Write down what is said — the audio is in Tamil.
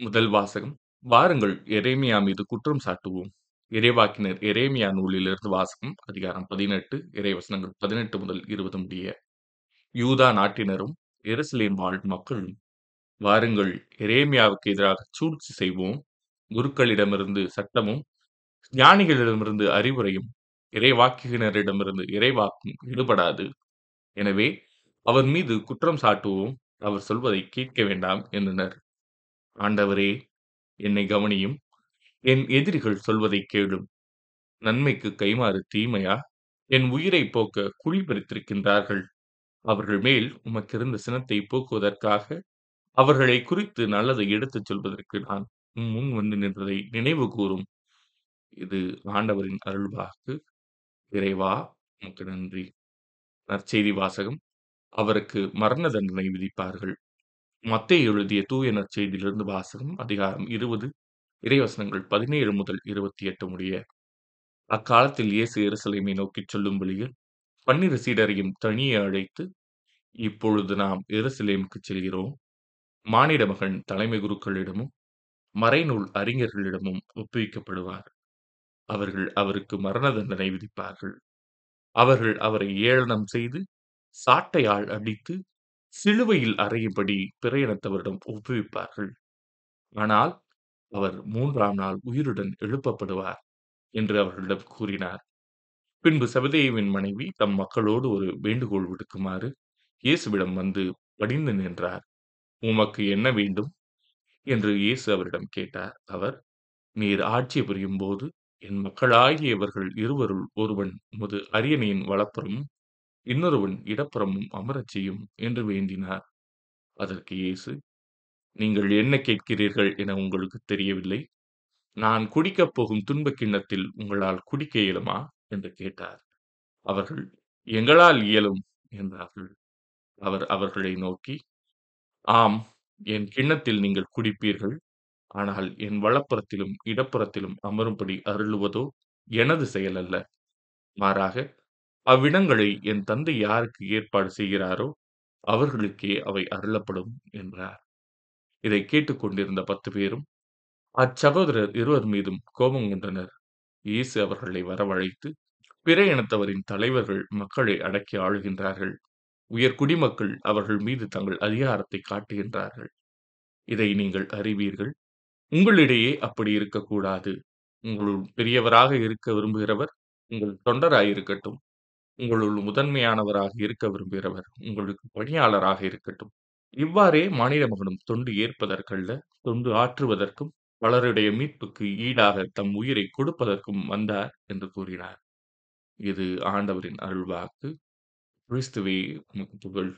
முதல் வாசகம். வாருங்கள் எரேமியா மீது குற்றம் சாட்டுவோம். இறைவாக்கினர் எரேமியா நூலிலிருந்து வாசகம் அதிகாரம் பதினெட்டு இறைவசனங்கள் பதினெட்டு முதல் இருபது முடிய யூதா நாட்டினரும் எருசலேம் வாழ் மக்களும் வாருங்கள் எரேமியாவுக்கு எதிராக சூழ்ச்சி செய்வோம். குருக்களிடமிருந்து சட்டமும் ஞானிகளிடமிருந்து அறிவுரையும் இறைவாக்கினரிடமிருந்து இறைவாக்கும் ஈடுபடாது எனவே அவர் மீது குற்றம் சாட்டுவோம். அவர் சொல்வதை கேட்க வேண்டாம் என்றனர். ஆண்டவரே என்னை கவனியும். என் எதிரிகள் சொல்வதை கேளும். நன்மைக்கு கைமாறு தீமையா? என் உயிரை போக்க குழி பறித்திருக்கின்றார்கள். அவர்கள் மேல் உமக்கிருந்த சினத்தை போக்குவதற்காக அவர்களை குறித்து நல்லதை எடுத்துச் சொல்வதற்கு நான் உம் முன் வந்து நின்றதை நினைவு கூறும். இது ஆண்டவரின் அருள்வாக்கு. இறைவா உமக்கு நன்றி. நற்செய்தி வாசகம். அவருக்கு மரண தண்டனை விதிப்பார்கள். மத்தேயு எழுதிய தூய நற்செய்தியிலிருந்து வாசகம் அதிகாரம் இருபது இறைவசனங்கள் பதினேழு முதல் இருபத்தி எட்டு முடிய. அக்காலத்தில் இயேசு எருசலேமை நோக்கிச் சொல்லும் வழியில் பன்னிரு சீடரையும் தனியே அழைத்து இப்பொழுது நாம் எருசலேமுக்கு செல்கிறோம். மானிட மகன் தலைமை குருக்களிடமும் மறைநூல் அறிஞர்களிடமும் ஒப்புவிக்கப்படுவார். அவர்கள் அவருக்கு மரண தண்டனை விதிப்பார்கள். அவர்கள் அவரை ஏளனம் செய்து சாட்டையால் அடித்து சிலுவையில் அறையும்படி பிற இனத்தவரிடம் ஒப்புவிப்பார்கள். ஆனால் அவர் மூன்றாம் நாள் உயிருடன் எழுப்பப்படுவார் என்று அவர்களிடம் கூறினார். பின்பு சபதேவின் மனைவி தம் மக்களோடு ஒரு வேண்டுகோள் விடுக்குமாறு இயேசுவிடம் வந்து படிந்து நின்றார். உமக்கு என்ன வேண்டும்? என்று இயேசு அவரிடம் கேட்டார். அவர் நீர் ஆட்சி புரியும் போது என் மக்களாகியவர்கள் இருவருள் ஒருவன் உமது அரியணையின் வலப்புறமும் இன்னொருவன் இடப்புறமும் அமரச் செய்யும் என்று வேண்டினார். அதற்கு இயேசு நீங்கள் என்ன கேட்கிறீர்கள் என உங்களுக்கு தெரியவில்லை. நான் குடிக்கப் போகும் துன்பக் கிண்ணத்தில் உங்களால் குடிக்க இயலுமா? என்று கேட்டார். அவர்கள் எங்களால் இயலும் என்றார்கள். அவர் அவர்களை நோக்கி ஆம் என் கிண்ணத்தில் நீங்கள் குடிப்பீர்கள். ஆனால் என் வலப்புறத்திலும் இடப்புறத்திலும் அமரும்படி அருளுவதோ எனது செயல் அல்ல. மாறாக அவ்விடங்களை என் தந்தை யாருக்கு ஏற்பாடு செய்கிறாரோ அவர்களுக்கே அவை அருளப்படும் என்றார். இதை கேட்டுக்கொண்டிருந்த பத்து பேரும் அச்சகோதரர் இருவர் மீதும் கோபம் கொண்டனர். இயேசு அவர்களை வரவழைத்து பிற இனத்தவரின் தலைவர்கள் மக்களை அடக்கி ஆளுகின்றார்கள். உயர் குடிமக்கள் அவர்கள் மீது தங்கள் அதிகாரத்தை காட்டுகின்றார்கள். இதை நீங்கள் அறிவீர்கள். உங்களிடையே அப்படி இருக்கக்கூடாது. உங்களுள் பெரியவராக இருக்க விரும்புகிறவர் உங்கள் தொண்டராயிருக்கட்டும். உங்களுள் முதன்மையானவராக இருக்க விரும்புகிறவர் உங்களுக்கு பணியாளராக இருக்கட்டும். இவ்வாறே மானிட மகனும் தொண்டு ஏற்பதற்கல்ல தொண்டு ஆற்றுவதற்கும் பலருடைய மீட்புக்கு ஈடாக தம் உயிரை கொடுப்பதற்கும் வந்தார் என்று கூறினார். இது ஆண்டவரின் அருள்வாக்கு. கிறிஸ்துவே உமக்கு புகழ்.